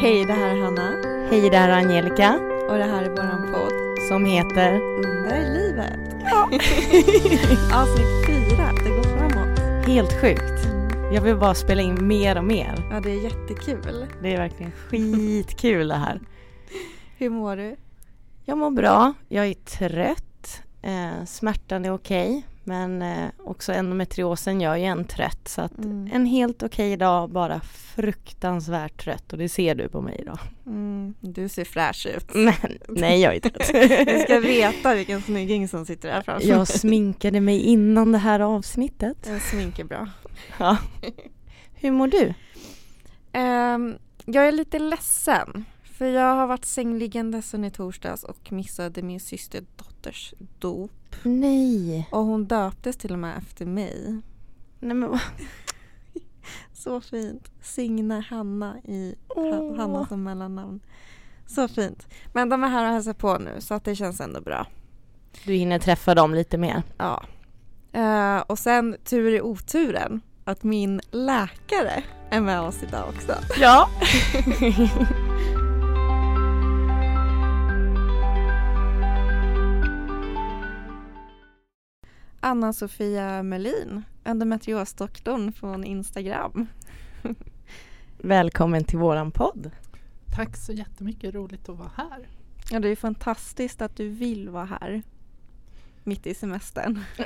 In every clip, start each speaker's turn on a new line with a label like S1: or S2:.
S1: Hej, det här är Hanna
S2: Hej, det här är Angelica
S1: och det här är våran podd
S2: som heter
S1: Under livet.
S2: Ja.
S1: Avsnitt fyra, det går framåt.
S2: Helt sjukt. Jag vill bara spela in mer och mer.
S1: Ja, det är jättekul.
S2: Det är verkligen skitkul det här.
S1: Hur mår du?
S2: Jag mår bra. Jag är trött. Eh, smärtan är okej. Men eh, också endometriosen gör ju en trött. Så att
S1: Mm.
S2: en helt okej dag, bara fruktansvärt trött. Och det ser du på mig idag.
S1: Mm, du ser fräsch ut.
S2: Men nej, jag är trött.
S1: Du ska veta vilken snygging som sitter där framför
S2: Jag sminkade mig innan det här avsnittet.
S1: mig. Smink är bra.
S2: Ja. Hur mår du?
S1: Ehm, jag är lite ledsen. För jag har varit sängliggande sedan i torsdags och missade min systerdotters dop.
S2: Nej.
S1: Och hon döptes till och med efter mig.
S2: Nej men vad-
S1: Så fint. Signe Hanna i ha, Hanna som mellannamn. Så fint. Men de är här och hälsar på nu så att det känns ändå bra.
S2: Du hinner träffa dem lite mer.
S1: Ja. Eh, och sen tur i oturen att min läkare är med oss idag också.
S2: Ja.
S1: Anna-Sofia Melin, endometriosdoktorn från Instagram.
S2: Välkommen till våran podd.
S3: Tack så jättemycket, roligt att vara här.
S1: Ja, det är fantastiskt att du vill vara här. Mitt i semestern.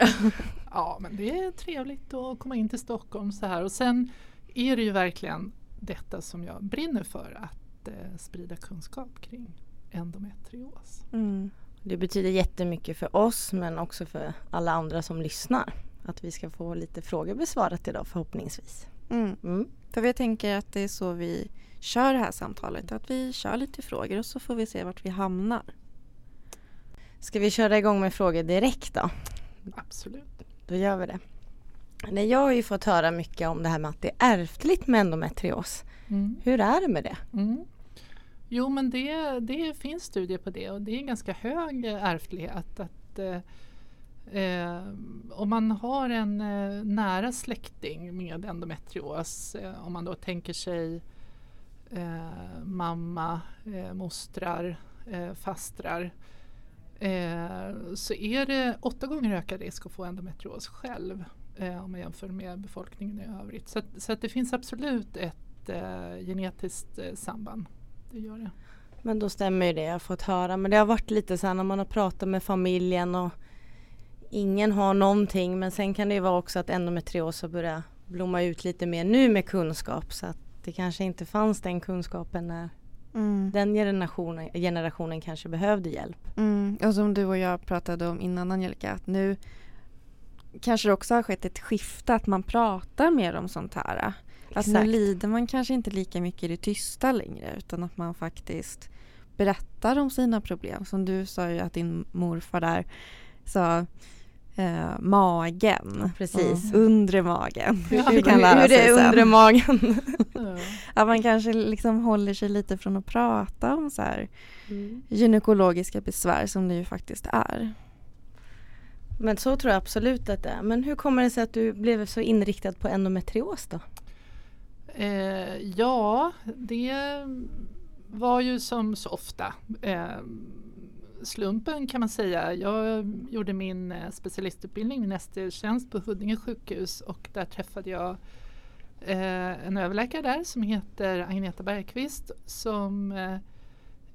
S3: Ja, men det är trevligt att komma in till Stockholm så här och sen är det ju verkligen detta som jag brinner för, att eh, sprida kunskap kring endometrios.
S1: Mm.
S2: Det betyder jättemycket för oss men också för alla andra som lyssnar. Att vi ska få lite frågor besvarat idag förhoppningsvis.
S1: Mm.
S2: Mm.
S1: För jag tänker att det är så vi kör det här samtalet. Att vi kör lite frågor och så får vi se vart vi hamnar.
S2: Ska vi köra igång med frågor direkt då?
S3: Absolut.
S2: Då gör vi det. Nej, jag har ju fått höra mycket om det här med att det är ärftligt med endometrios.
S3: Mm.
S2: Hur är det med det?
S3: Mm. Jo, men det, det finns studier på det och det är ganska hög ärftlighet. Att, eh, eh, om man har en eh, nära släkting med endometrios, eh, om man då tänker sig eh, mamma, eh, mostrar, eh, fastrar, eh, så är det åtta gånger ökad risk att få endometrios själv eh, om man jämför med befolkningen i övrigt. Så, att, så att det finns absolut ett eh, genetiskt samband. Det gör det.
S2: Men då stämmer ju det jag fått höra. Men det har varit lite så här när man har pratat med familjen och ingen har någonting. Men sen kan det ju vara också att endometrios har börjat blomma ut lite mer nu med kunskap. Så att det kanske inte fanns den kunskapen när
S1: Mm.
S2: den generationen, generationen kanske behövde hjälp.
S1: Mm. Och som du och jag pratade om innan Angelica, att nu kanske det också har skett ett skifte att man pratar mer om sånt här. Att nu
S2: Exakt.
S1: lider man kanske inte lika mycket i det tysta längre utan att man faktiskt berättar om sina problem. Som du sa ju att din morfar där sa eh, magen.
S2: Precis.
S1: Och undre magen.
S3: Ja,
S1: Hur kan lära
S2: hur det
S1: sig
S2: är
S1: sen.
S2: under magen.
S3: Ja.
S1: Att man kanske liksom håller sig lite från att prata om så här
S2: Mm.
S1: gynekologiska besvär som det ju faktiskt är.
S2: Men så tror jag absolut att det är. Men hur kommer det sig att du blev så inriktad på endometrios då?
S3: Eh, ja, det var ju som så ofta eh, slumpen kan man säga. Jag gjorde min eh, specialistutbildning, min ST-tjänst på Huddinge sjukhus och där träffade jag eh, en överläkare där som heter Agneta Bergqvist som eh,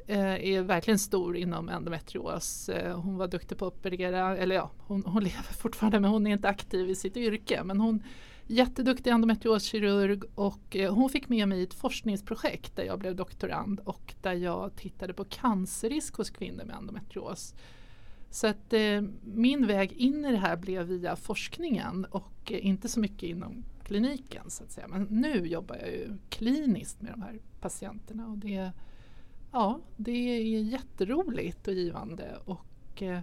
S3: eh är verkligen stor inom endometrios. Eh, hon var duktig på att operera, eller ja, hon, hon lever fortfarande men hon är inte aktiv i sitt yrke. Men hon jätteduktig endometrioskirurg och eh, hon fick med mig i ett forskningsprojekt där jag blev doktorand och där jag tittade på cancerrisk hos kvinnor med endometrios. Så att eh, min väg in i det här blev via forskningen och eh, inte så mycket inom kliniken så att säga. Men nu jobbar jag ju kliniskt med de här patienterna och det, ja, det är jätteroligt och givande och eh,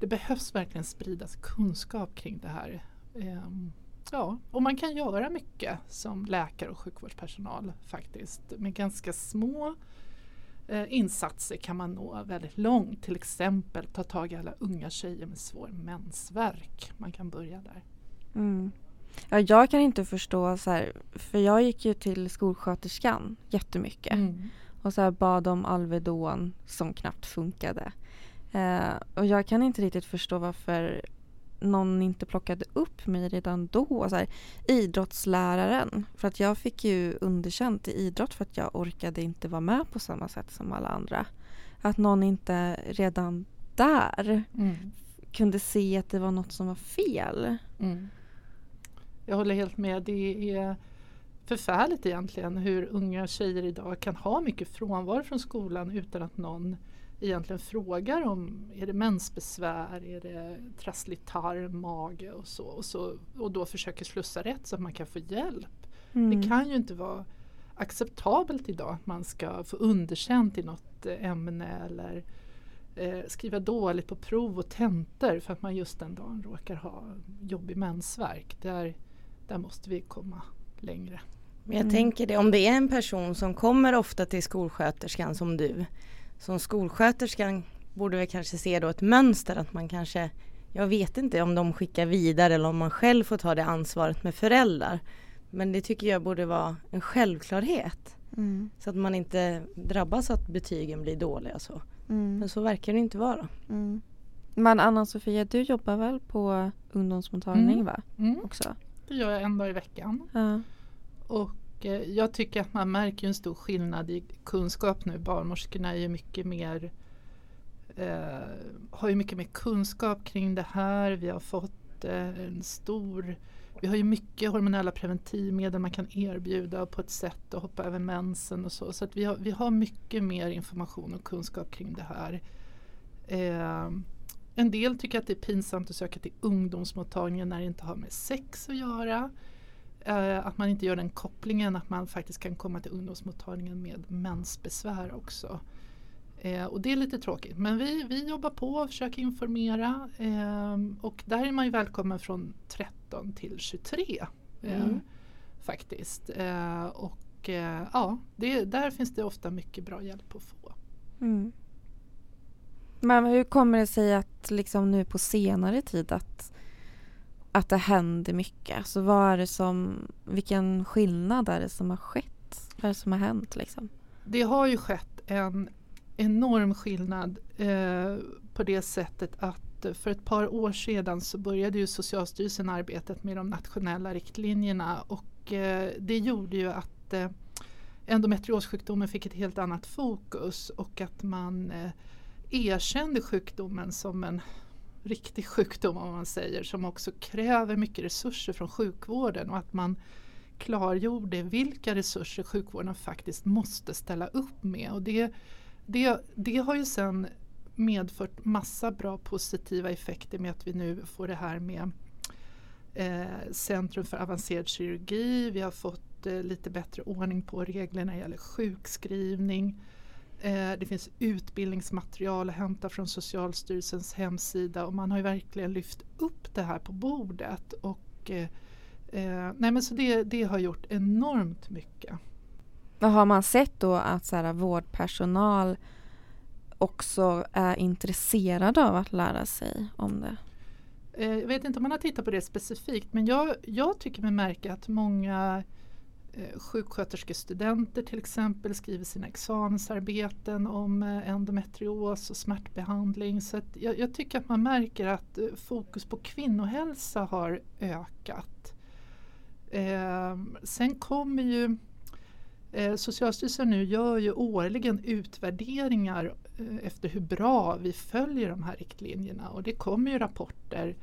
S3: det behövs verkligen spridas kunskap kring det här. Ehm, Ja, och man kan göra mycket som läkare och sjukvårdspersonal faktiskt. Med ganska små eh, insatser kan man nå väldigt långt. Till exempel ta tag i alla unga tjejer med svår mensvärk. Man kan börja där.
S1: Mm. Ja, jag kan inte förstå så här, för jag gick ju till skolsköterskan jättemycket.
S3: Mm.
S1: och så här bad om Alvedon som knappt funkade. Eh, och jag kan inte riktigt förstå varför någon inte plockade upp mig redan då. Så här, idrottsläraren, för att jag fick ju underkänt i idrott för att jag orkade inte vara med på samma sätt som alla andra. Att någon inte redan där
S3: Mm.
S1: kunde se att det var något som var fel.
S3: Mm. Jag håller helt med. Det är förfärligt egentligen hur unga tjejer idag kan ha mycket frånvaro från skolan utan att någon egentligen frågar om är det mensbesvär, är det trasslig tarm, mage och så. Och, så, och då försöker slussa rätt så att man kan få hjälp.
S1: Mm.
S3: Det kan ju inte vara acceptabelt idag att man ska få underkänt i något eh, ämne eller eh, skriva dåligt på prov och tentor för att man just den dagen råkar ha jobbig mensvärk. Där, där måste vi komma längre.
S2: Men jag
S1: Mm.
S2: tänker det, om det är en person som kommer ofta till skolsköterskan som du. Som skolsköterskan borde väl kanske se då ett mönster att man kanske Jag vet inte om de skickar vidare eller om man själv får ta det ansvaret med föräldrar. Men det tycker jag borde vara en självklarhet.
S1: Mm.
S2: Så att man inte drabbas att betygen blir dåliga så.
S1: Mm.
S2: Men så verkar det inte vara.
S1: Mm. Men Anna-Sofia, du jobbar väl på ungdomsmottagning
S3: Mm.
S1: va?
S3: Mm.
S1: Också?
S3: Det gör jag en dag i veckan.
S1: Ja.
S3: Och Eh, jag tycker att man märker en stor skillnad i kunskap nu. Barnmorskorna är ju mycket mer eh, har ju mycket mer kunskap kring det här. Vi har fått eh, en stor vi har ju mycket hormonella preventivmedel man kan erbjuda på ett sätt att hoppa över mensen och så. Så att vi, har, vi har mycket mer information och kunskap kring det här. Eh, en del tycker att det är pinsamt att söka till ungdomsmottagningen när det inte har med sex att göra. Eh, att man inte gör den kopplingen att man faktiskt kan komma till ungdomsmottagningen med mensbesvär också. Eh, och det är lite tråkigt men vi, vi jobbar på och försöker informera eh, och där är man ju välkommen från 13 till 23 eh,
S2: Mm.
S3: faktiskt. Eh, och eh, ja, det, där finns det ofta mycket bra hjälp att få.
S1: Mm. Men hur kommer det sig att liksom nu på senare tid att, att det händer mycket? Så vad är det som, vilken skillnad är det som har skett? Vad är det som har hänt liksom?
S3: Det har ju skett en enorm skillnad eh, på det sättet att eh, för ett par år sedan så började ju Socialstyrelsen arbetet med de nationella riktlinjerna och eh, det gjorde ju att eh, endometriossjukdomen fick ett helt annat fokus och att man eh, erkände sjukdomen som en riktig sjukdom om man säger som också kräver mycket resurser från sjukvården och att man klargjorde vilka resurser sjukvården faktiskt måste ställa upp med. Och det, det, det har ju sen medfört massa bra positiva effekter med att vi nu får det här med eh, Centrum för avancerad kirurgi. Vi har fått eh, lite bättre ordning på reglerna när det gäller sjukskrivning. Eh, det finns utbildningsmaterial att hämta från Socialstyrelsens hemsida och man har ju verkligen lyft upp det här på bordet. Och, eh, eh, nej men så det, det har gjort enormt mycket.
S1: Och har man sett då att så här, vårdpersonal också är intresserad av att lära sig om det?
S3: Eh, jag vet inte om man har tittat på det specifikt men jag, jag tycker mig märka att många eh, sjuksköterskestudenter till exempel skriver sina examensarbeten om eh, endometrios och smärtbehandling. Så att jag, jag tycker att man märker att eh, fokus på kvinnohälsa har ökat. Eh, sen kommer ju eh, Socialstyrelsen nu gör ju årligen utvärderingar eh, efter hur bra vi följer de här riktlinjerna och det kommer ju rapporter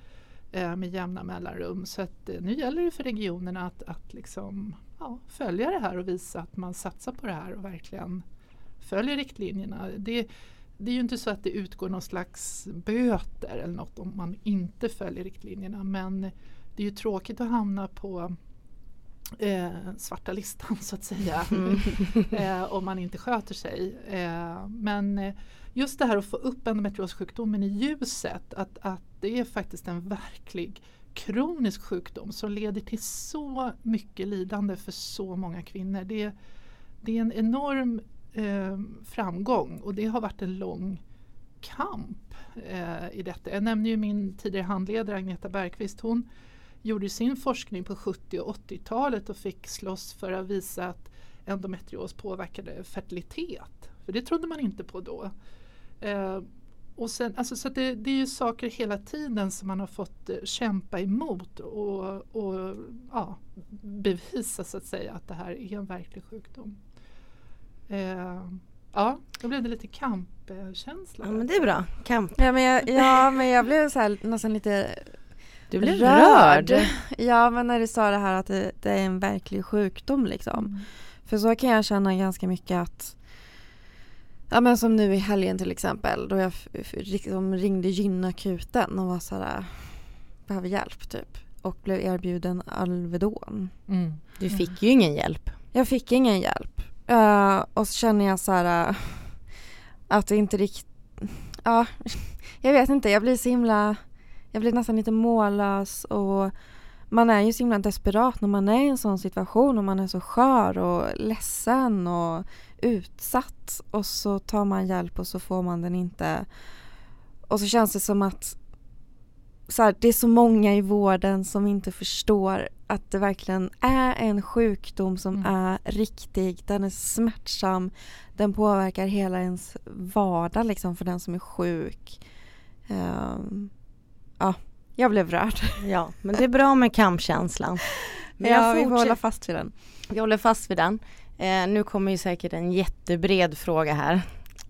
S3: eh, med jämna mellanrum. Så att, eh, nu gäller det för regionerna att, att liksom, ja, följa det här och visa att man satsar på det här och verkligen följer riktlinjerna. Det, det är ju inte så att det utgår någon slags böter eller något om man inte följer riktlinjerna men det är ju tråkigt att hamna på eh, svarta listan så att säga
S2: Mm.
S3: eh, om man inte sköter sig. Eh, men eh, just det här att få upp endometriossjukdomen i ljuset, att, att det är faktiskt en verklig kronisk sjukdom som leder till så mycket lidande för så många kvinnor. Det, det är en enorm eh, framgång och det har varit en lång kamp eh, i detta. Jag nämnde ju min tidigare handledare Agneta Bergqvist. Hon gjorde sin forskning på 70 och 80-talet och fick slåss för att visa att endometrios påverkade fertilitet. För det trodde man inte på då. Eh, och sen, alltså, så det, det, är ju saker hela tiden som man har fått eh, kämpa emot och, och ja, bevisa så att säga att det här är en verklig sjukdom. Eh, ja, då blev det lite kampkänsla.
S2: Ja men det är bra, kamp.
S1: Ja men jag, ja, men jag blev så här, nästan lite
S2: du blev rörd. rörd.
S1: Ja men när du sa det här att det, det är en verklig sjukdom liksom. Mm. För så kan jag känna ganska mycket att Ja men som nu i helgen till exempel då jag liksom ringde gynakuten och var såhär behöver hjälp typ och blev erbjuden Alvedon.
S2: Mm. Du fick ju ingen hjälp.
S1: Jag fick ingen hjälp. Uh, och så känner jag så här uh, att det inte riktigt, ja, jag vet inte, jag blir så himla, jag blir nästan lite mållös och man är ju så himla desperat när man är i en sån situation och man är så skör och ledsen och utsatt och så tar man hjälp och så får man den inte. Och så känns det som att så här, det är så många i vården som inte förstår att det verkligen är en sjukdom som mm. är riktig. Den är smärtsam. Den påverkar hela ens vardag liksom för den som är sjuk. Um, ja, jag blev rörd.
S2: Ja, men det är bra med kampkänslan.
S1: Men ja, vi får hålla fast vid den.
S2: Vi håller fast vid den. Eh, nu kommer ju säkert en jättebred fråga här.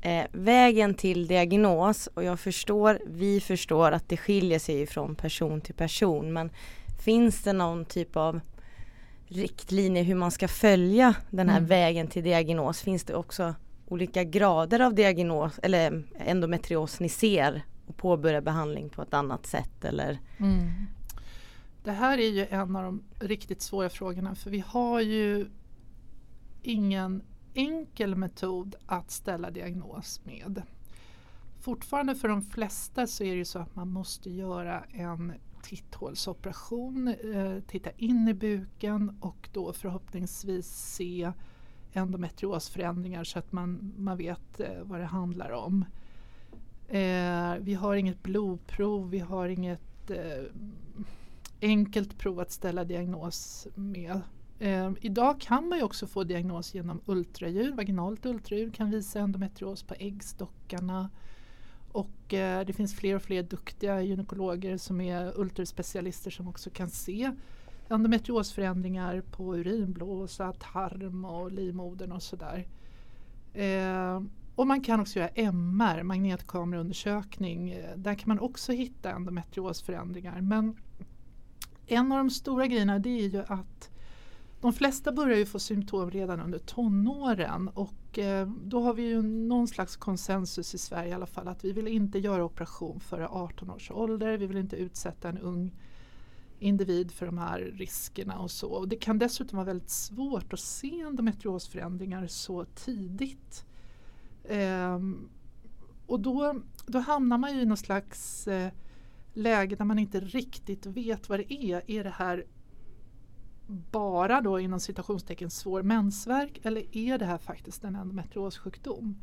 S2: Eh, vägen till diagnos och jag förstår, vi förstår att det skiljer sig från person till person men finns det någon typ av riktlinje hur man ska följa den här mm. vägen till diagnos? Finns det också olika grader av diagnos eller endometrios ni ser och påbörja behandling på ett annat sätt eller? Mm.
S3: Det här är ju en av de riktigt svåra frågorna för vi har ju ingen enkel metod att ställa diagnos med. Fortfarande för de flesta så är det ju så att man måste göra en titthålsoperation, eh, titta in i buken och då förhoppningsvis se endometriosförändringar så att man, man vet eh, vad det handlar om. Eh, vi har inget blodprov, vi har inget eh, enkelt prov att ställa diagnos med. Eh, idag kan man ju också få diagnos genom ultraljud. Vaginalt ultraljud kan visa endometrios på äggstockarna. Och eh, det finns fler och fler duktiga gynekologer som är ultraspecialister som också kan se endometriosförändringar på urinblåsa, tarm och livmodern och sådär. Eh, och man kan också göra MR, magnetkameraundersökning. Eh, där kan man också hitta endometriosförändringar. Men en av de stora grejerna det är ju att de flesta börjar ju få symptom redan under tonåren och eh, då har vi ju någon slags konsensus i Sverige i alla fall att vi vill inte göra operation före 18 års ålder. Vi vill inte utsätta en ung individ för de här riskerna och så. Och det kan dessutom vara väldigt svårt att se endometriosförändringar så tidigt. Eh, och då, då hamnar man ju i någon slags eh, läge där man inte riktigt vet vad det är. Är det här bara då inom citationstecken svår mensvärk eller är det här faktiskt en endometriossjukdom?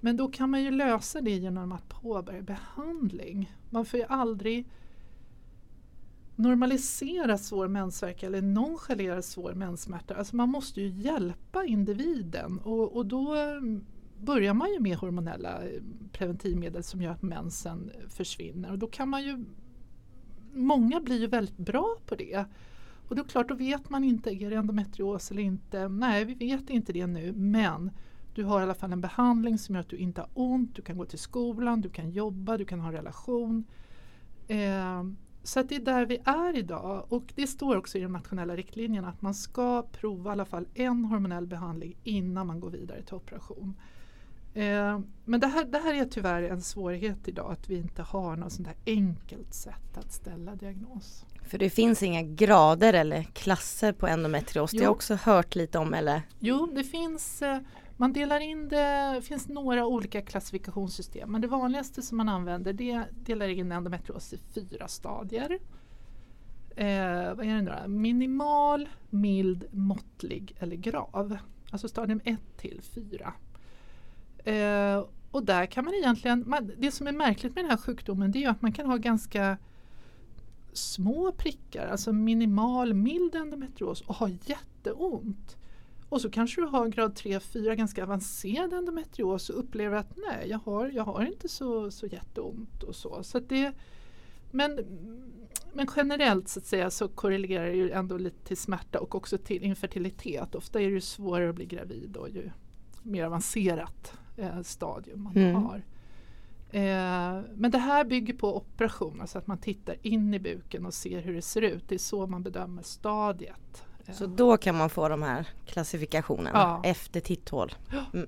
S3: Men då kan man ju lösa det genom att påbörja behandling. Man får ju aldrig normalisera svår mensvärk eller nonchalera svår menssmärta. Alltså man måste ju hjälpa individen och, och då börjar man ju med hormonella eh, preventivmedel som gör att mensen försvinner och då kan man ju Många blir ju väldigt bra på det. Och då klart, då vet man inte, är det endometrios eller inte? Nej, vi vet inte det nu, men du har i alla fall en behandling som gör att du inte har ont, du kan gå till skolan, du kan jobba, du kan ha en relation. Eh, så att det är där vi är idag och det står också i de nationella riktlinjerna att man ska prova i alla fall en hormonell behandling innan man går vidare till operation. Eh, men det här, det här är tyvärr en svårighet idag att vi inte har något sånt här enkelt sätt att ställa diagnos.
S2: För det finns inga grader eller klasser på endometrios. Jo. Det har jag också hört lite om eller?
S3: Jo, det finns eh, man delar in det, det finns några olika klassifikationssystem men det vanligaste som man använder det delar in endometrios i fyra stadier. Eh, vad är det då? Minimal, mild, måttlig eller grav. Alltså stadium 1 till 4. Eh, och där kan man egentligen, man, det som är märkligt med den här sjukdomen det är att man kan ha ganska små prickar, alltså minimal mild endometrios och ha jätteont. Och så kanske du har grad 3-4 ganska avancerad endometrios och upplever att nej, jag har, jag har inte så, så jätteont och så. så det, men, men generellt så att säga så korrelerar det ju ändå lite till smärta och också till infertilitet. Ofta är det ju svårare att bli gravid och ju mer avancerat eh, stadium man mm. har. Eh, men det här bygger på operation, alltså att man tittar in i buken och ser hur det ser ut. Det är så man bedömer stadiet.
S2: Så då kan man få de här klassifikationerna ja. efter titthål? Mm.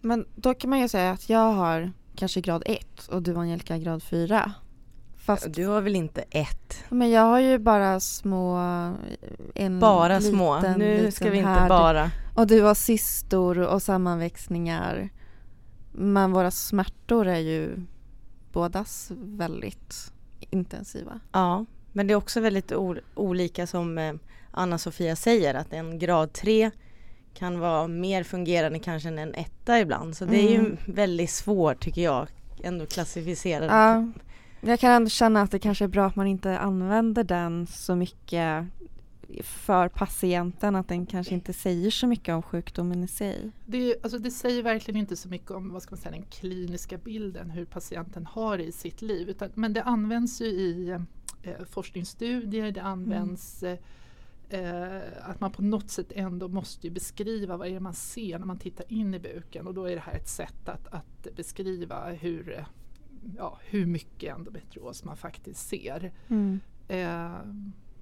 S1: Men då kan man ju säga att jag har kanske grad 1 och du Angelica grad 4.
S2: Fast du har väl inte ett?
S1: Men jag har ju bara små... En
S2: bara liten, små? Nu liten ska vi inte här. bara.
S1: Och du har cystor och sammanväxningar. Men våra smärtor är ju bådas väldigt intensiva.
S2: Ja, men det är också väldigt olika som eh, Anna-Sofia säger att en grad 3 kan vara mer fungerande kanske än en etta ibland. Så det är ju mm. väldigt svårt tycker jag ändå klassificera.
S1: Ja, jag kan ändå känna att det kanske är bra att man inte använder den så mycket för patienten att den kanske inte säger så mycket om sjukdomen i sig.
S3: Det, alltså det säger verkligen inte så mycket om vad ska man säga, den kliniska bilden, hur patienten har det i sitt liv. Utan, men det används ju i eh, forskningsstudier, det används mm. eh, att man på något sätt ändå måste beskriva vad det är man ser när man tittar in i buken och då är det här ett sätt att, att beskriva hur, eh, ja, hur mycket endometrios man faktiskt ser. Mm. Eh,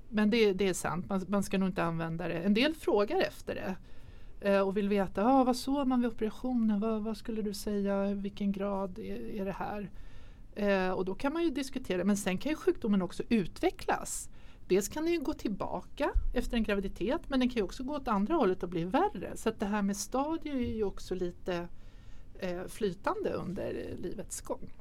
S3: men det, det är sant, man, man, ska nog inte använda det. En del frågar efter det eh, och vill veta ah, vad såg man vid operationen, vad, vad skulle du säga, vilken grad är, är det här? Eh, och då kan man ju diskutera, men sen kan ju sjukdomen också utvecklas. Dels kan den gå tillbaka efter en graviditet men den kan ju också gå åt andra hållet och bli värre. Så det här med stadier är ju också lite eh, flytande under livets gång.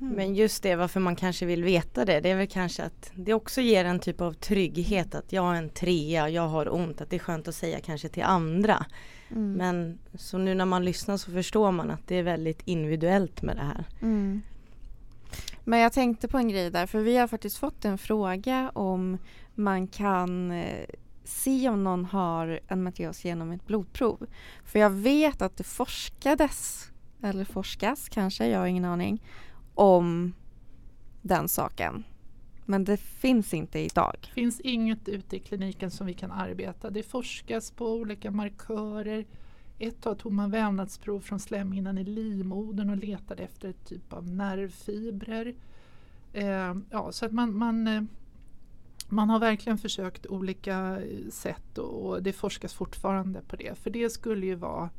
S2: Mm. Men just det varför man kanske vill veta det, det är väl kanske att det också ger en typ av trygghet att jag är en trea, jag har ont, att det är skönt att säga kanske till andra. Mm. Men så nu när man lyssnar så förstår man att det är väldigt individuellt med det här. Mm.
S1: Men jag tänkte på en grej där, för vi har faktiskt fått en fråga om man kan eh, se om någon har endometrios genom ett blodprov. För jag vet att det forskades, eller forskas kanske, jag har ingen aning, om den saken. Men det finns inte idag.
S3: Det finns inget ute i kliniken som vi kan arbeta. Det forskas på olika markörer. Ett tag tog man vävnadsprov från slemhinnan i livmodern och letade efter ett typ av nervfibrer. Eh, ja, så att man, man, eh, man har verkligen försökt olika sätt och, och det forskas fortfarande på det. För det skulle ju vara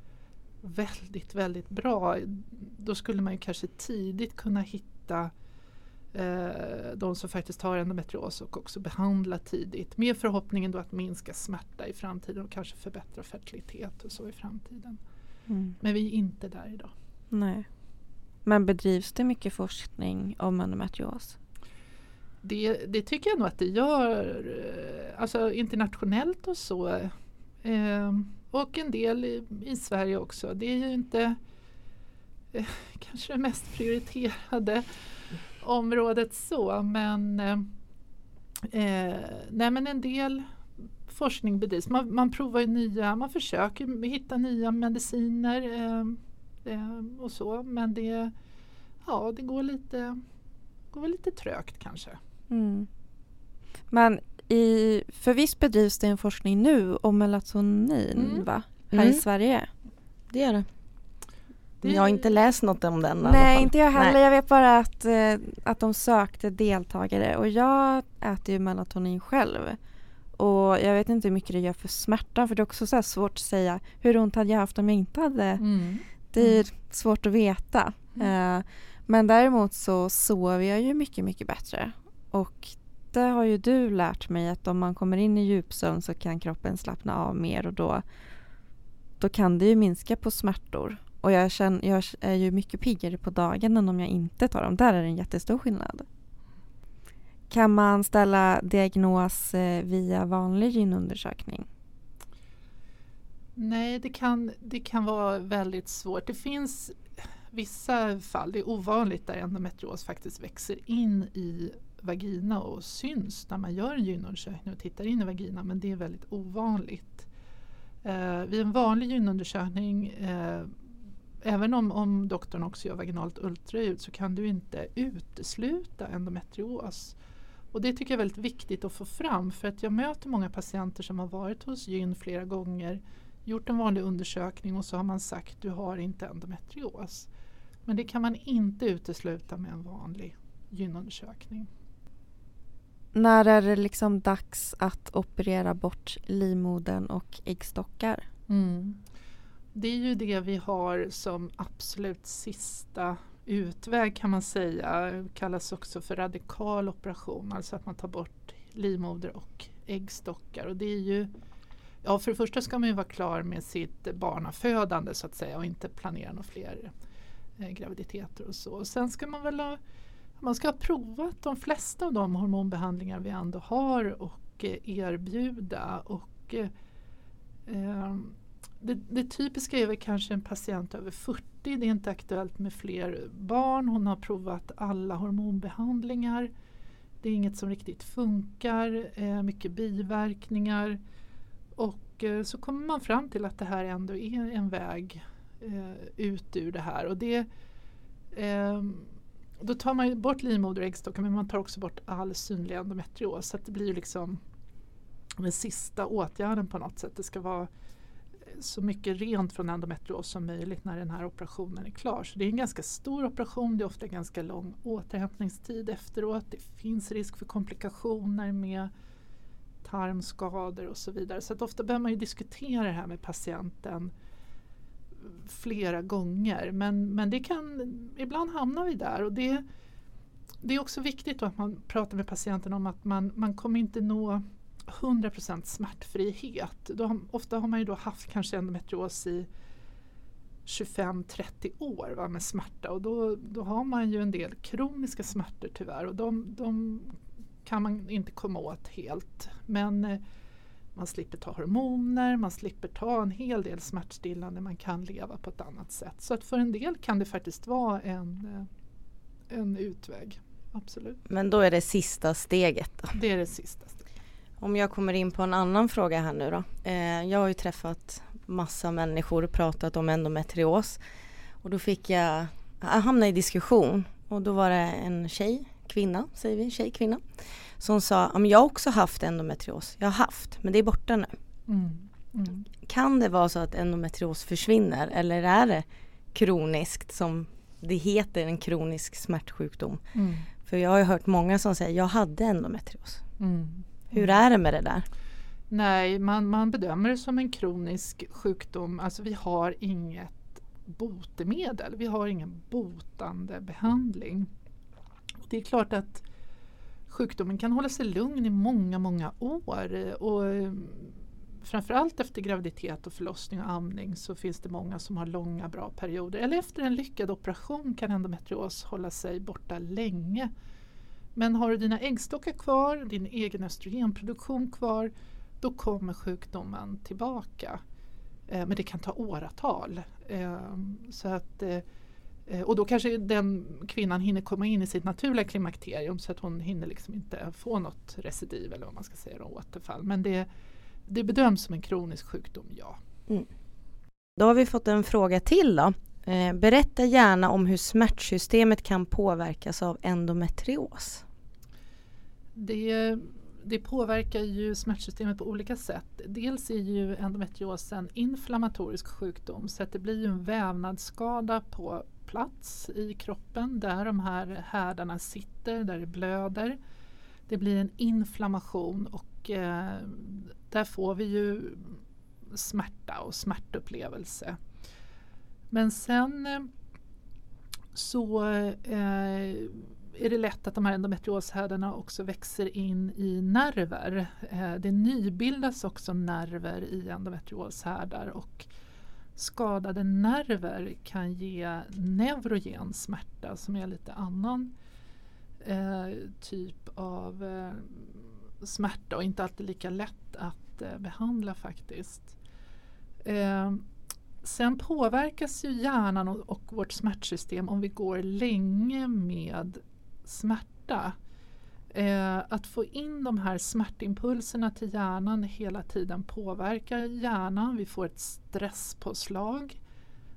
S3: väldigt, väldigt bra. Då skulle man ju kanske tidigt kunna hitta eh, de som faktiskt har endometrios och också behandla tidigt med förhoppningen då att minska smärta i framtiden och kanske förbättra fertilitet och så i framtiden. Mm. Men vi är inte där idag.
S1: Nej. Men bedrivs det mycket forskning om endometrios?
S3: Det, det tycker jag nog att det gör. Eh, alltså internationellt och så. Eh, och en del i, i Sverige också. Det är ju inte eh, kanske det mest prioriterade området så men eh, eh, nej men en del forskning bedrivs. Man, man provar ju nya, man försöker hitta nya mediciner eh, eh, och så men det, ja, det går lite, går lite trögt kanske. Mm.
S1: Men i, för visst bedrivs det en forskning nu om melatonin mm. va? Här mm. i Sverige?
S2: Det gör det. Jag har inte läst något om den
S1: Nej, inte jag heller. Nej. Jag vet bara att, eh, att de sökte deltagare och jag äter ju melatonin själv. Och jag vet inte hur mycket det gör för smärtan för det är också så svårt att säga hur ont hade jag haft om jag inte hade. Mm. Det är mm. svårt att veta. Mm. Uh, men däremot så sover jag ju mycket, mycket bättre. Och det har ju du lärt mig att om man kommer in i djupsömn så kan kroppen slappna av mer och då, då kan det ju minska på smärtor. Och jag, känner, jag är ju mycket piggare på dagen än om jag inte tar dem. Där är det en jättestor skillnad. Kan man ställa diagnos eh, via vanlig gynundersökning?
S3: Nej, det kan, det kan vara väldigt svårt. Det finns vissa fall, det är ovanligt där endometrios faktiskt växer in i vagina och syns när man gör en gynundersökning och tittar in i vagina men det är väldigt ovanligt. Eh, vid en vanlig gynundersökning eh, Även om, om doktorn också gör vaginalt ultraljud så kan du inte utesluta endometrios. Och det tycker jag är väldigt viktigt att få fram för att jag möter många patienter som har varit hos gyn flera gånger, gjort en vanlig undersökning och så har man sagt du har inte endometrios. Men det kan man inte utesluta med en vanlig gynundersökning.
S1: När är det liksom dags att operera bort livmodern och äggstockar?
S3: Mm. Det är ju det vi har som absolut sista utväg kan man säga. Det kallas också för radikal operation, alltså att man tar bort livmoder och äggstockar. Och det är ju, ja, för det första ska man ju vara klar med sitt barnafödande så att säga och inte planera några fler eh, graviditeter och så. Och sen ska man väl ha, man ska ha provat de flesta av de hormonbehandlingar vi ändå har och eh, erbjuda. Och, eh, ehm, det, det, typiska är väl kanske en patient över 40. Det är inte aktuellt med fler barn. Hon har provat alla hormonbehandlingar. Det är inget som riktigt funkar. Eh, mycket biverkningar. Och eh, så kommer man fram till att det här ändå är en väg eh, ut ur det här. Och det, ehm, då tar man bort livmoder och äggstockar men man tar också bort all synlig endometrios. Så det blir liksom den sista åtgärden på något sätt. Det ska vara så mycket rent från endometrios som möjligt när den här operationen är klar. Så det är en ganska stor operation, det är ofta ganska lång återhämtningstid efteråt. Det finns risk för komplikationer med tarmskador och så vidare. Så att ofta behöver man ju diskutera det här med patienten flera gånger. Men, men det kan, ibland hamnar vi där och det, det är också viktigt att man pratar med patienten om att man, man kommer inte nå 100% smärtfrihet. Då, ofta har man ju då haft kanske endometrios i 25-30 år va, med smärta och då, då har man ju en del kroniska smärtor tyvärr och de, de kan man inte komma åt helt. Men eh, man slipper ta hormoner, man slipper ta en hel del smärtstillande, man kan leva på ett annat sätt. Så att för en del kan det faktiskt vara en, eh, en utväg. Absolut.
S2: Men då är det sista steget? Då.
S3: Det är det sista steget.
S2: Om jag kommer in på en annan fråga här nu då. Eh, jag har ju träffat massa människor och pratat om endometrios. Och då fick jag, jag hamnade i diskussion och då var det en tjej, kvinna säger vi, tjej, kvinna. Som sa, jag har också haft endometrios. Jag har haft, men det är borta nu. Mm. Mm. Kan det vara så att endometrios försvinner eller är det kroniskt som det heter en kronisk smärtsjukdom? Mm. För jag har hört många som säger, jag hade endometrios. Mm. Hur är det med det där?
S3: Nej, man, man bedömer det som en kronisk sjukdom. Alltså vi har inget botemedel. Vi har ingen botande behandling. Och det är klart att sjukdomen kan hålla sig lugn i många, många år. Och ehm, framförallt efter graviditet och förlossning och amning så finns det många som har långa bra perioder. Eller efter en lyckad operation kan endometrios hålla sig borta länge. Men har du dina äggstockar kvar, din egen östrogenproduktion kvar, då kommer sjukdomen tillbaka. Eh, men det kan ta åratal. Eh, så att, eh, och då kanske den kvinnan hinner komma in i sitt naturliga klimakterium så att hon hinner liksom inte få något recidiv eller vad man ska säga, återfall. Men det, det bedöms som en kronisk sjukdom, ja. Mm.
S2: Då har vi fått en fråga till då. Eh, berätta gärna om hur smärtsystemet kan påverkas av endometrios.
S3: Det, det påverkar ju smärtsystemet på olika sätt. Dels är ju endometrios en inflammatorisk sjukdom så att det blir en vävnadsskada på plats i kroppen där de här härdarna sitter, där det blöder. Det blir en inflammation och eh, där får vi ju smärta och smärtupplevelse. Men sen eh, så eh, är det lätt att de här endometrioshärdarna också växer in i nerver. Eh, det nybildas också nerver i endometrioshärdar och skadade nerver kan ge neurogen smärta som är lite annan eh, typ av eh, smärta och inte alltid lika lätt att eh, behandla faktiskt. Eh, sen påverkas ju hjärnan och, och vårt smärtsystem om vi går länge med smärta. Eh, att få in de här smärtimpulserna till hjärnan hela tiden påverkar hjärnan. Vi får ett stresspåslag,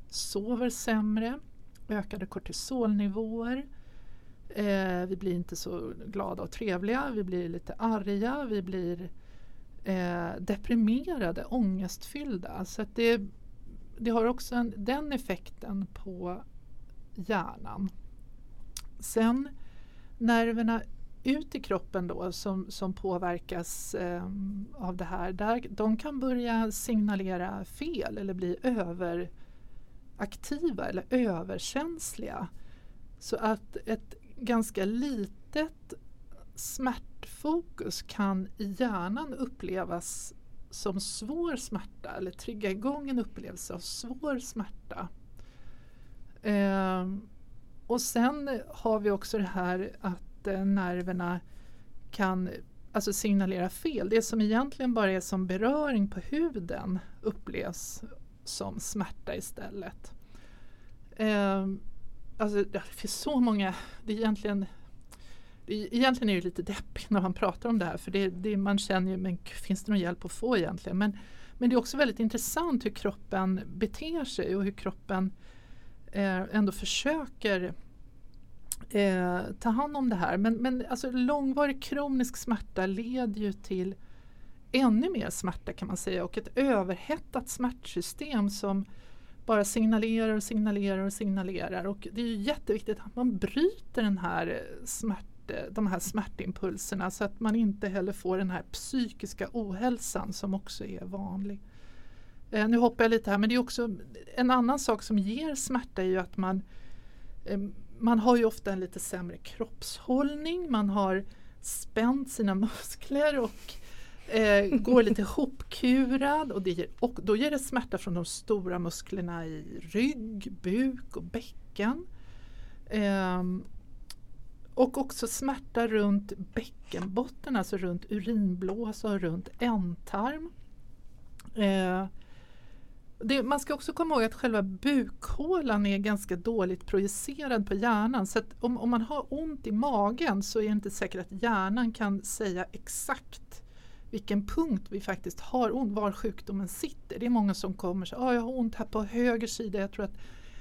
S3: sover sämre, ökade kortisolnivåer. Eh, vi blir inte så glada och trevliga, vi blir lite arga, vi blir eh, deprimerade, ångestfyllda. Så att det, det har också en, den effekten på hjärnan. Sen nerverna ut i kroppen då som, som påverkas eh, av det här, där, de kan börja signalera fel eller bli överaktiva eller överkänsliga. Så att ett ganska litet smärtfokus kan i hjärnan upplevas som svår smärta eller trigga igång en upplevelse av svår smärta. Eh, och sen har vi också det här att nerverna kan alltså signalera fel. Det som egentligen bara är som beröring på huden upplevs som smärta istället. Eh, alltså, det finns så många, det är egentligen Egentligen är det lite deppigt när man pratar om det här för det, det, man känner ju, men finns det någon hjälp att få egentligen? Men, men det är också väldigt intressant hur kroppen beter sig och hur kroppen eh, ändå försöker eh, ta hand om det här. Men, men alltså, långvarig kronisk smärta leder ju till ännu mer smärta kan man säga och ett överhettat smärtsystem som bara signalerar och signalerar och signalerar. Och det är jätteviktigt att man bryter den här eh, smärt, de här smärtimpulserna så att man inte heller får den här psykiska ohälsan som också är vanlig. Eh, nu hoppar jag lite här men det är också en annan sak som ger smärta är ju att man eh, man har ju ofta en lite sämre kroppshållning, man har spänt sina muskler och eh, går lite hopkurad och, det ger, och då ger det smärta från de stora musklerna i rygg, buk och bäcken. Eh, och också smärta runt bäckenbotten, alltså runt urinblåsa och runt ändtarm. Eh, det, man ska också komma ihåg att själva bukhålan är ganska dåligt projicerad på hjärnan. Så om, om, man har ont i magen så är det inte säkert att hjärnan kan säga exakt vilken punkt vi faktiskt har ont, var sjukdomen sitter. Det är många som kommer och säger att jag har ont här på höger sida, jag tror att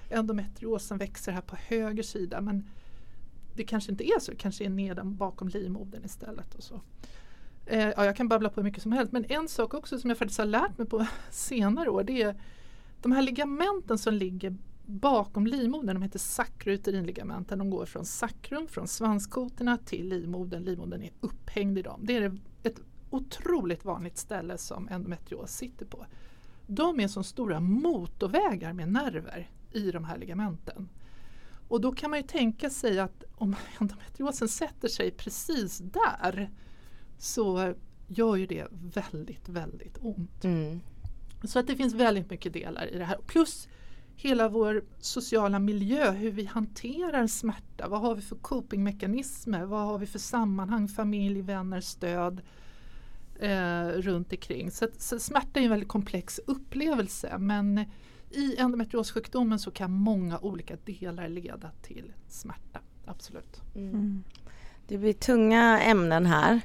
S3: endometriosen växer här på höger sida. Men det kanske inte är så, det kanske är nedan bakom livmodern istället. Och så. Eh, ja, jag kan babbla på hur mycket som helst men en sak också som jag faktiskt har lärt mig på senare år det är de här ligamenten som ligger bakom livmodern, de heter Sacrouterinligamenten, De går från Sacrum, från svanskotorna till livmodern. Livmodern är upphängd i dem. Det är ett otroligt vanligt ställe som endometrios sitter på. De är som stora motorvägar med nerver i de här ligamenten. Och då kan man ju tänka sig att om endometriosen sätter sig precis där så gör ju det väldigt, väldigt ont. Mm. Så att det finns väldigt mycket delar i det här. Plus hela vår sociala miljö, hur vi hanterar smärta. Vad har vi för copingmekanismer? Vad har vi för sammanhang, familj, vänner, stöd eh, runt omkring. Så, så smärta är en väldigt komplex upplevelse men i endometriossjukdomen så kan många olika delar leda till smärta. Absolut. Mm. mm.
S2: Det blir tunga ämnen här.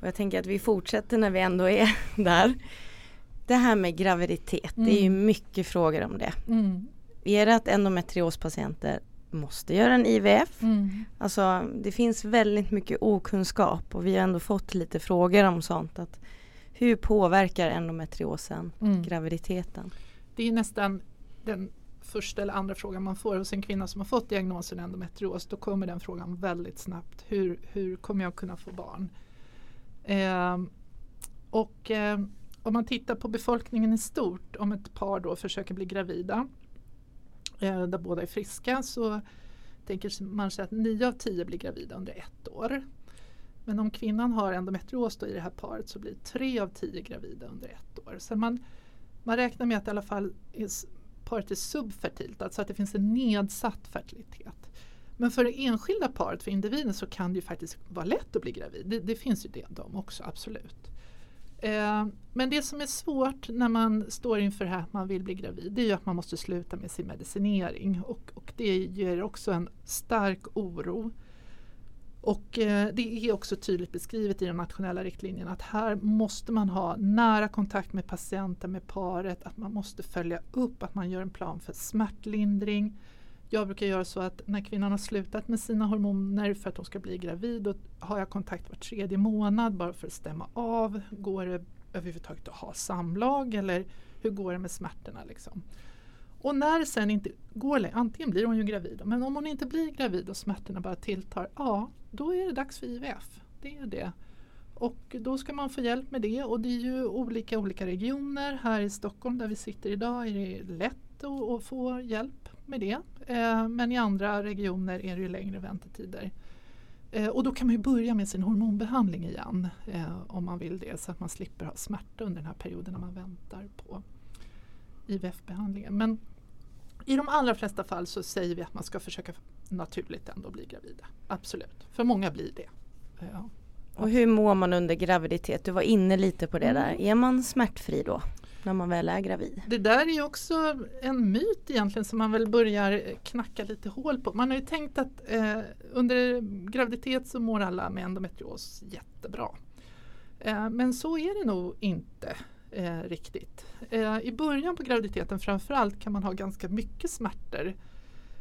S2: Och jag tänker att vi fortsätter när vi ändå är där. Det här med graviditet, mm. det är ju mm. mycket frågor om det. Mm. Är det att endometriospatienter måste göra en IVF? Mm. Alltså det finns väldigt mycket okunskap och vi har ändå fått lite frågor om sånt. Att hur påverkar endometriosen mm. graviditeten?
S3: Det är nästan den första eller andra frågan man får hos en kvinna som har fått diagnosen endometrios. Då kommer den frågan väldigt snabbt. Hur, hur kommer jag kunna få barn? Eh, och eh, om man tittar på befolkningen i stort, om ett par då försöker bli gravida eh, där båda är friska så tänker man sig att 9 av 10 blir gravida under ett år. Men om kvinnan har endometrios i det här paret så blir 3 av 10 gravida under ett år. Så man, man räknar med att i alla fall är, paret är subfertilt, alltså att det finns en nedsatt fertilitet. Men för det enskilda paret, för individen, så kan det ju faktiskt vara lätt att bli gravid. Det, det finns ju det de också, absolut. Eh, men det som är svårt när man står inför här att man vill bli gravid, det är ju att man måste sluta med sin medicinering. Och, och det ger också en stark oro. Och eh, det är också tydligt beskrivet i de nationella riktlinjerna att här måste man ha nära kontakt med patienten, med paret, att man måste följa upp, att man gör en plan för smärtlindring. Jag brukar göra så att när kvinnan har slutat med sina hormoner för att hon ska bli gravid, då har jag kontakt var tredje månad bara för att stämma av. Går det överhuvudtaget att ha samlag eller hur går det med smärtorna? Liksom? Och när det sen inte går längre, antingen blir hon ju gravid, men om hon inte blir gravid och smärtorna bara tilltar, ja då är det dags för IVF. Det är det. Och då ska man få hjälp med det och det är ju olika olika regioner. Här i Stockholm där vi sitter idag är det lätt att, att få hjälp med det. Eh, men i andra regioner är det ju längre väntetider. Eh, och då kan man ju börja med sin hormonbehandling igen eh, om man vill det så att man slipper ha smärta under den här perioden när man väntar på IVF-behandlingen. Men i de allra flesta fall så säger vi att man ska försöka naturligt ändå bli gravida. Absolut, för många blir det. Ja.
S2: Och hur mår man under graviditet? Du var inne lite på det där. Mm. Är man smärtfri då? När man väl är gravid?
S3: Det där är ju också en myt egentligen som man väl börjar knacka lite hål på. Man har ju tänkt att eh, under graviditet så mår alla med endometrios jättebra. Eh, men så är det nog inte eh, riktigt. Eh, I början på graviditeten framförallt kan man ha ganska mycket smärtor.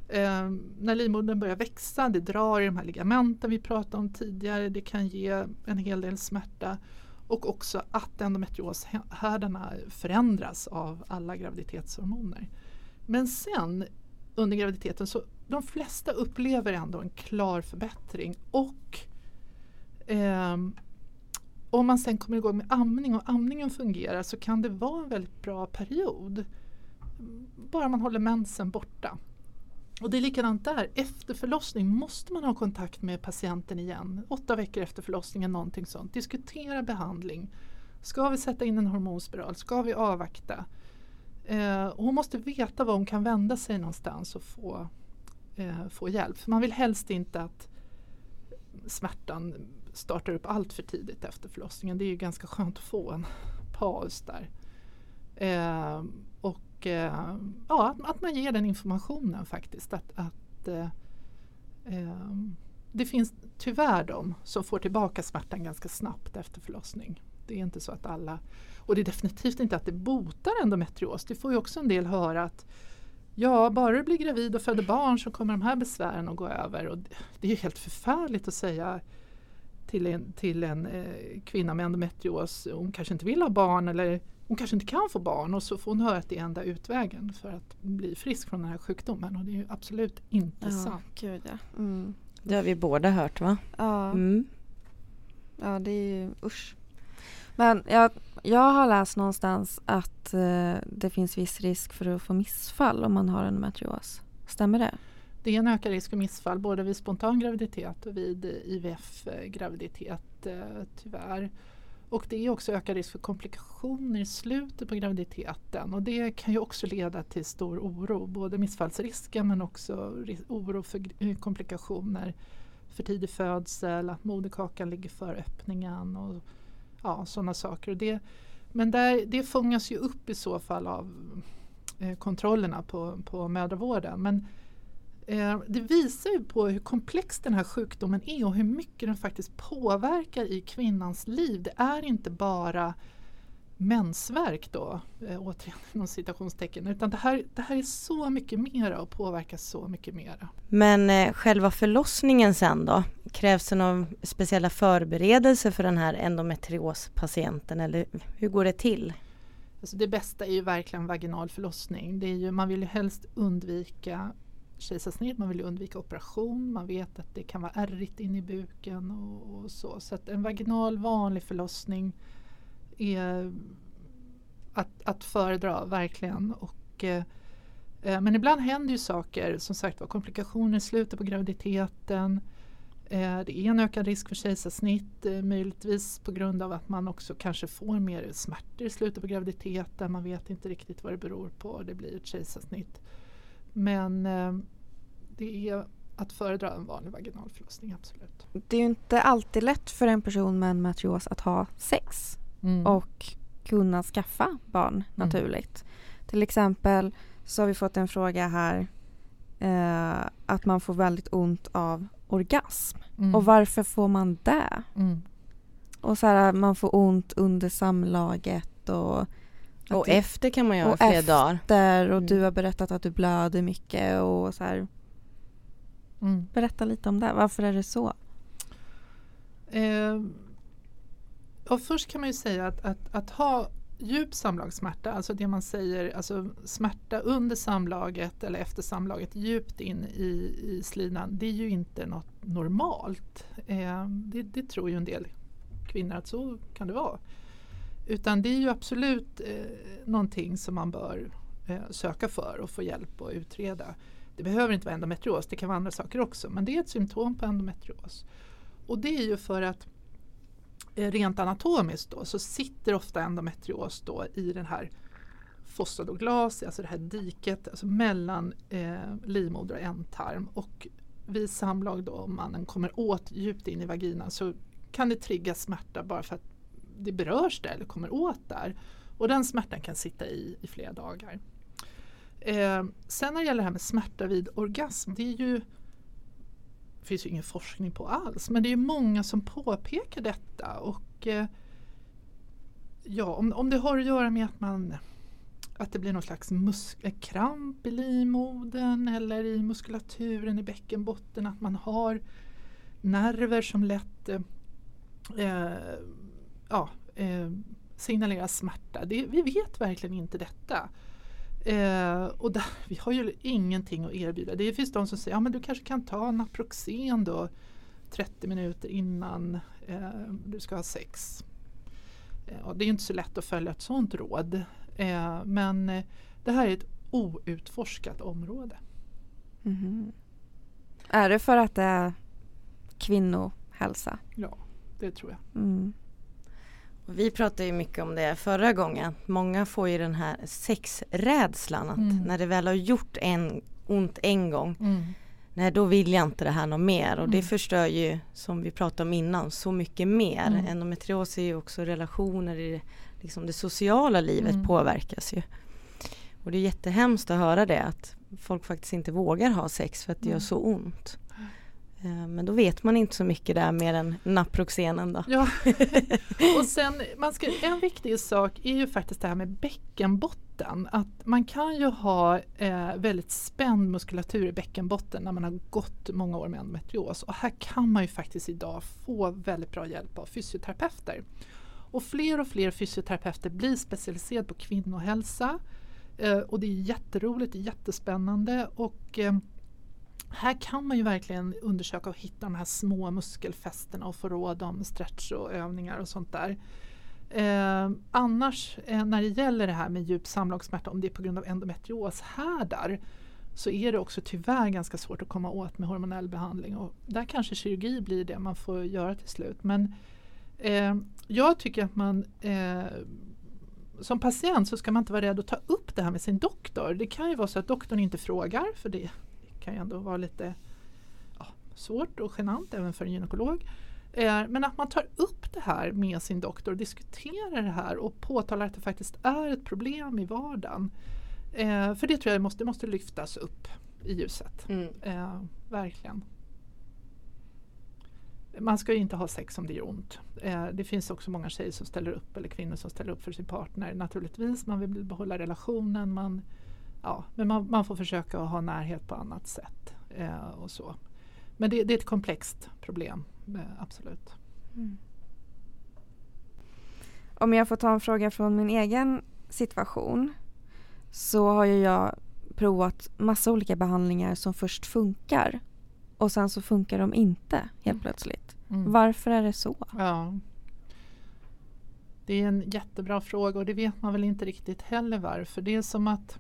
S3: Eh, när livmodern börjar växa, det drar i de här ligamenten vi pratade om tidigare, det kan ge en hel del smärta. Och också att endometrioshärdarna förändras av alla graviditetshormoner. Men sen under graviditeten så de flesta upplever ändå en klar förbättring och eh, om man sen kommer igång med amning och amningen fungerar så kan det vara en väldigt bra period. Bara man håller mensen borta. Och det är likadant där, efter förlossning måste man ha kontakt med patienten igen. Åtta veckor efter förlossningen, någonting sånt. Diskutera behandling. Ska vi sätta in en hormonspiral? Ska vi avvakta? Eh, hon måste veta var hon kan vända sig någonstans och få, eh, få hjälp. För man vill helst inte att smärtan startar upp allt för tidigt efter förlossningen. Det är ju ganska skönt att få en paus där. Eh, och ja, att, man ger den informationen faktiskt. Att, att eh, ehm, det finns tyvärr de som får tillbaka smärtan ganska snabbt efter förlossning. Det är inte så att alla, och det är definitivt inte att det botar endometrios. Det får ju också en del höra att Ja, bara du blir gravid och föder barn så kommer de här besvären att gå över. Och det är ju helt förfärligt att säga till en, till en eh, kvinna med endometrios. Hon kanske inte vill ha barn eller hon kanske inte kan få barn och så får hon höra att det är enda utvägen för att bli frisk från den här sjukdomen och det är ju absolut inte
S1: ja,
S3: sant.
S1: Gud, ja. Mm.
S2: Det har vi båda hört va?
S1: Ja, mm. ja det är ju usch. Men jag, jag har läst någonstans att eh, det finns viss risk för att få missfall om man har endometrios. Stämmer det?
S3: Det är en ökad risk för missfall både vid spontan graviditet och vid IVF-graviditet eh, tyvärr. Och det är också ökad risk för komplikationer i slutet på graviditeten och det kan ju också leda till stor oro, både missfallsrisken men också oro för eh, komplikationer för tidig födsel, att moderkakan ligger före öppningen och ja, sådana saker. Och det, men där, det fångas ju upp i så fall av eh, kontrollerna på, på mödravården. Men Eh, det visar ju på hur komplex den här sjukdomen är och hur mycket den faktiskt påverkar i kvinnans liv. Det är inte bara mensvärk då, eh, återigen inom citationstecken, utan det här, det här är så mycket mera och påverkar så mycket mera.
S2: Men eh, själva förlossningen sen då? Krävs det någon speciella förberedelser för den här endometriospatienten eller hur går det till?
S3: Alltså det bästa är ju verkligen vaginal förlossning. Det är ju, man vill ju helst undvika kejsarsnitt, man vill undvika operation, man vet att det kan vara ärrigt in i buken och, och så. Så att en vaginal vanlig förlossning är att, att föredra verkligen. Och, eh, eh men ibland händer ju saker, som sagt var komplikationer i slutet på graviditeten. Eh, det är en ökad risk för kejsarsnitt, eh, möjligtvis på grund av att man också kanske får mer smärtor i slutet på graviditeten. Man vet inte riktigt vad det beror på, det blir ett kejsarsnitt. Men eh, det är att föredra en vanlig vaginalförlossning, absolut.
S1: Det är ju inte alltid lätt för en person med en matrios att ha sex mm. och kunna skaffa barn mm. naturligt. Mm. Till exempel så har vi fått en fråga här eh, att man får väldigt ont av orgasm.
S3: Mm.
S1: Och varför får man det?
S3: Mm.
S1: Och så här, man får ont under samlaget och,
S2: Och
S1: det-
S2: efter kan man göra
S1: och
S2: flera
S1: efter.
S2: dagar.
S1: där och
S2: Mm.
S1: du har berättat att du blöder mycket och så här.
S3: Mm.
S1: Berätta lite om det. Varför är det så?
S3: Eh, och först kan man ju säga att, att, att ha djup samlagssmärta, alltså det man säger, alltså smärta under samlaget eller efter samlaget djupt in i, i slidan, det är ju inte något normalt. Eh, det, det tror ju en del kvinnor att så kan det vara. Utan det är ju absolut eh, någonting som man bör eh, söka för och få hjälp att utreda. Det behöver inte vara endometrios, det kan vara andra saker också, men det är ett symptom på endometrios. Och det är ju för att eh, rent anatomiskt då, så sitter ofta endometrios då i den här fossa alltså det här diket alltså mellan eh, livmoder och ändtarm. Och vid samlag då, om mannen kommer åt djupt in i vaginan så kan det trigga smärta bara för att det berörs där eller kommer åt där. Och den smärtan kan sitta i i flera dagar. Eh, sen när det gäller det här med smärta vid orgasm, det är ju det finns ju ingen forskning på alls, men det är många som påpekar detta. Och eh, ja, om, om det har att göra med att man att det blir någon slags eh, kramp i livmodern eller i muskulaturen i bäckenbotten, att man har nerver som lätt eh, eh ja, eh, signalerar smärta. Det, vi vet verkligen inte detta. Eh, och där, vi har ju ingenting att erbjuda. Det finns de som säger att ja, men du kanske kan ta Naproxen då 30 minuter innan eh, du ska ha sex. Eh, och det är inte så lätt att följa ett sådant råd. Eh, men eh, det här är ett outforskat område.
S1: Mhm. Är det för att det är kvinnohälsa?
S3: Ja, det tror jag.
S1: Mm.
S2: Vi pratade ju mycket om det förra gången. Många får ju den här sexrädslan att
S3: Mm.
S2: när det väl har gjort en, ont en gång,
S3: Mm.
S2: nej då vill jag inte det här något mer och det
S3: Mm.
S2: förstör ju, som vi pratade om innan, så mycket mer.
S3: Mm.
S2: Endometrios är ju också relationer i det, liksom det sociala livet
S3: Mm.
S2: påverkas ju. Och det är jättehemskt att höra det att folk faktiskt inte vågar ha sex för att det
S3: Mm.
S2: gör så ont. Eh, Men då vet man inte så mycket där mer än Naproxenen då.
S3: Ja, och sen man ska, en viktig sak är ju faktiskt det här med bäckenbotten. Att man kan ju ha eh, väldigt spänd muskulatur i bäckenbotten när man har gått många år med endometrios. Och här kan man ju faktiskt idag få väldigt bra hjälp av fysioterapeuter. Och fler och fler fysioterapeuter blir specialiserade på kvinnohälsa. Eh, och det är jätteroligt, jättespännande. Och, eh, här kan man ju verkligen undersöka och hitta de här små muskelfästena och få råd om stretch och övningar och sånt där. Eh, annars eh, när det gäller det här med djup samlagssmärta, om det är på grund av endometrioshärdar, så är det också tyvärr ganska svårt att komma åt med hormonell behandling. Och där kanske kirurgi blir det man får göra till slut. Men eh, jag tycker att man eh, som patient så ska man inte vara rädd att ta upp det här med sin doktor. Det kan ju vara så att doktorn inte frågar, för det kan ju ändå vara lite ja, svårt och genant även för en gynekolog. Eh, men att man tar upp det här med sin doktor och diskuterar det här och påtalar att det faktiskt är ett problem i vardagen. Eh, för det tror jag måste, måste lyftas upp i ljuset.
S2: Mm.
S3: Eh, verkligen. Man ska ju inte ha sex om det gör ont. Eh, det finns också många tjejer som ställer upp eller kvinnor som ställer upp för sin partner. Naturligtvis, man vill behålla relationen. Man, ja, men man, man får försöka ha närhet på annat sätt. Eh, och så. Men det, det är ett komplext problem, eh, absolut.
S1: Mm. Om jag får ta en fråga från min egen situation så har ju jag provat massa olika behandlingar som först funkar och sen så funkar de inte helt
S3: Mm.
S1: plötsligt.
S3: Mm.
S1: Varför är det så?
S3: Ja. Det är en jättebra fråga och det vet man väl inte riktigt heller varför. Det är som att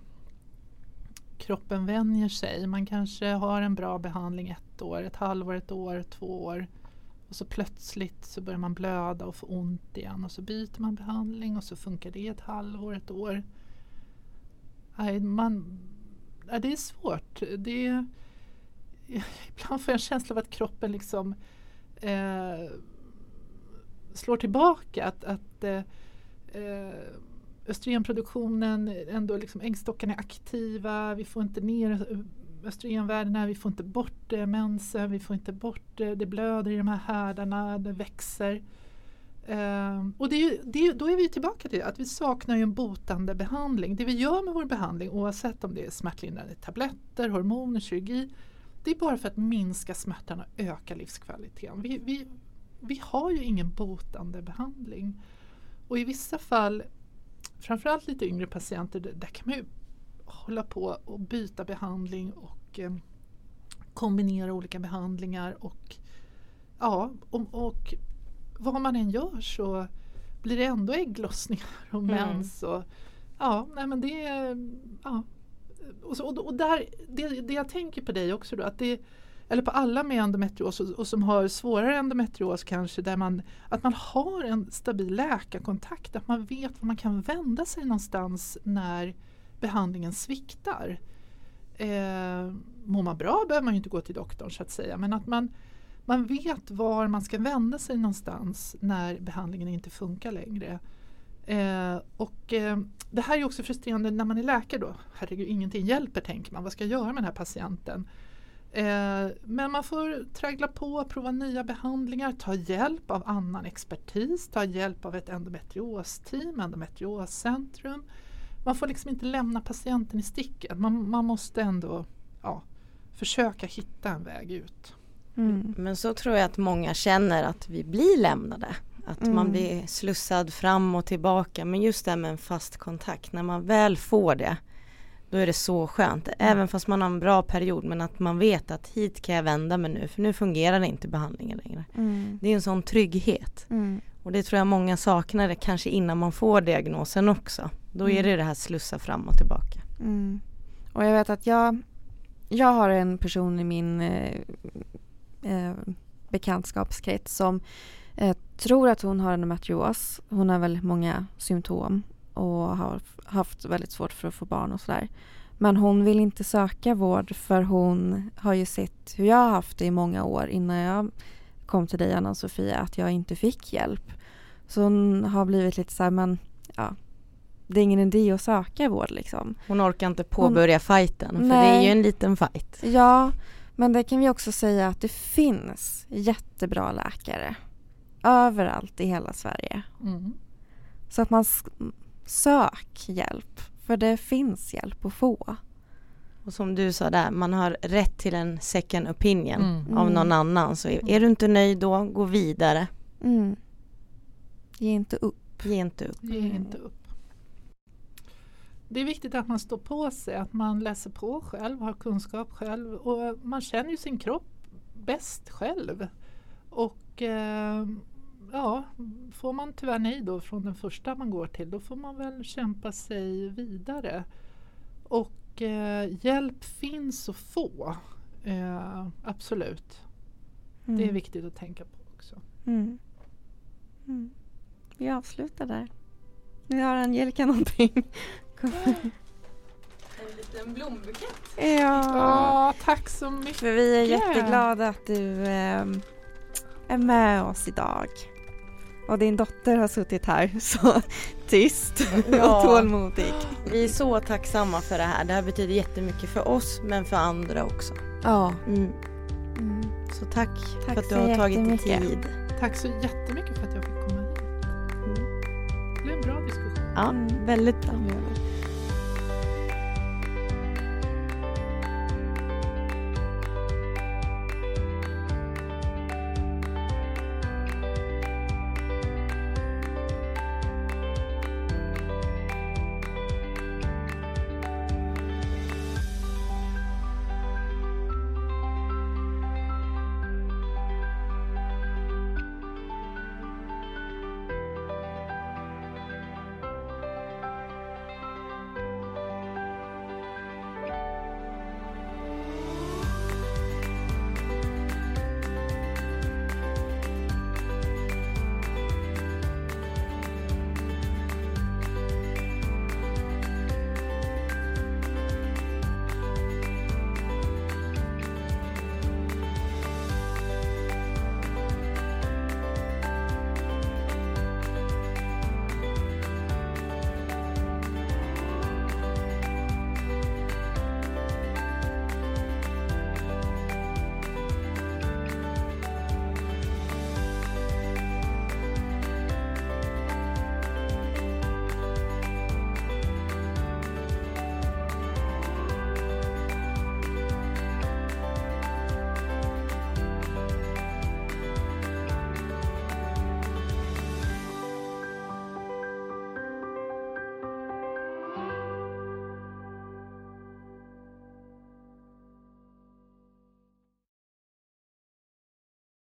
S3: kroppen vänjer sig. Man kanske har en bra behandling ett år, ett halvår, ett år, två år. Och så plötsligt så börjar man blöda och få ont igen och så byter man behandling och så funkar det ett halvår, ett år. Nej, man, nej, det är svårt. Det är, ibland får jag en känsla av att kroppen liksom eh, slår tillbaka. Att, att eh, eh, östrogenproduktionen, ändå liksom äggstockarna är aktiva, vi får inte ner östrogenvärdena, vi får inte bort eh, mensen, vi får inte bort eh, det blöder i de här härdarna, det växer. Eh, och det är ju, det är, då är vi tillbaka till att vi saknar ju en botande behandling. Det vi gör med vår behandling oavsett om det är smärtlindrande tabletter, hormoner, kirurgi det är bara för att minska smärtan och öka livskvaliteten. Vi, vi, vi har ju ingen botande behandling. Och i vissa fall, framförallt lite yngre patienter, där kan man ju hålla på och byta behandling och eh, kombinera olika behandlingar. Och, ja, och, och vad man än gör så blir det ändå ägglossningar och mm. mens. Och, ja, nej men det, ja, och, så, och, och där, det, det, jag tänker på dig också då, att det, eller på alla med endometrios och, och, som har svårare endometrios kanske, där man, att man har en stabil läkarkontakt, att man vet var man kan vända sig någonstans när behandlingen sviktar. Eh, mår man bra behöver man ju inte gå till doktorn så att säga, men att man, man vet var man ska vända sig någonstans när behandlingen inte funkar längre. Eh, och eh, det här är också frustrerande när man är läkare då. Herregud, ingenting hjälper tänker man. Vad ska jag göra med den här patienten? Eh, men man får traggla på, prova nya behandlingar, ta hjälp av annan expertis, ta hjälp av ett endometriosteam, endometrioscentrum. Man får liksom inte lämna patienten i sticket. Man, man måste ändå ja, försöka hitta en väg ut.
S2: Mm. Men så tror jag att många känner att vi blir lämnade. Att mm. man blir slussad fram och tillbaka. Men just det här med en fast kontakt, när man väl får det, då är det så skönt. Mm. Även fast man har en bra period, men att man vet att hit kan jag vända mig nu, för nu fungerar inte behandlingen längre. Mm. Det är en sån trygghet. Mm. Och det tror jag många saknar, det kanske innan man får diagnosen också. Då är mm. det det här slussa fram och tillbaka.
S1: Mm. Och jag vet att jag, jag har en person i min eh, eh, bekantskapskrets som jag tror att hon har endometrios. Hon har väldigt många symptom och har haft väldigt svårt för att få barn och sådär. Men hon vill inte söka vård för hon har ju sett hur jag har haft det i många år innan jag kom till dig Anna-Sofia att jag inte fick hjälp. Så hon har blivit lite så här, men ja, det är ingen idé att söka vård liksom.
S2: Hon orkar inte påbörja hon, fighten för nej, det är ju en liten fight.
S1: Ja, men det kan vi också säga att det finns jättebra läkare överallt i hela Sverige. Mm. Så att man sök hjälp, för det finns hjälp att få.
S2: Och som du sa där, man har rätt till en second opinion mm. av någon mm. annan. Så är du inte nöjd då, gå vidare. Mm.
S1: Ge inte upp.
S2: Ge inte upp.
S3: Ge inte upp. Det är viktigt att man står på sig, att man läser på själv, har kunskap själv och man känner ju sin kropp bäst själv. Och eh, ja, får man tyvärr nej då från den första man går till då får man väl kämpa sig vidare. Och eh, hjälp finns att få. Eh, absolut. Mm. Det är mm. viktigt att tänka på också. Mm.
S1: Mm. Vi avslutar där. Nu har Angelica någonting.
S2: En liten blombukett.
S1: Ja.
S3: Oh, tack så mycket.
S1: För vi är jätteglada att du eh, är med oss idag. Och din dotter har suttit här så tyst ja. och tålmodig.
S2: Vi är så tacksamma för det här. Det här betyder jättemycket för oss men för andra också.
S1: Ja.
S2: Mm. Mm. Så tack, tack för att du har tagit dig tid.
S3: Tack så jättemycket för att jag fick komma hit. Mm. Det blev en bra diskussion.
S2: Ja, väldigt bra.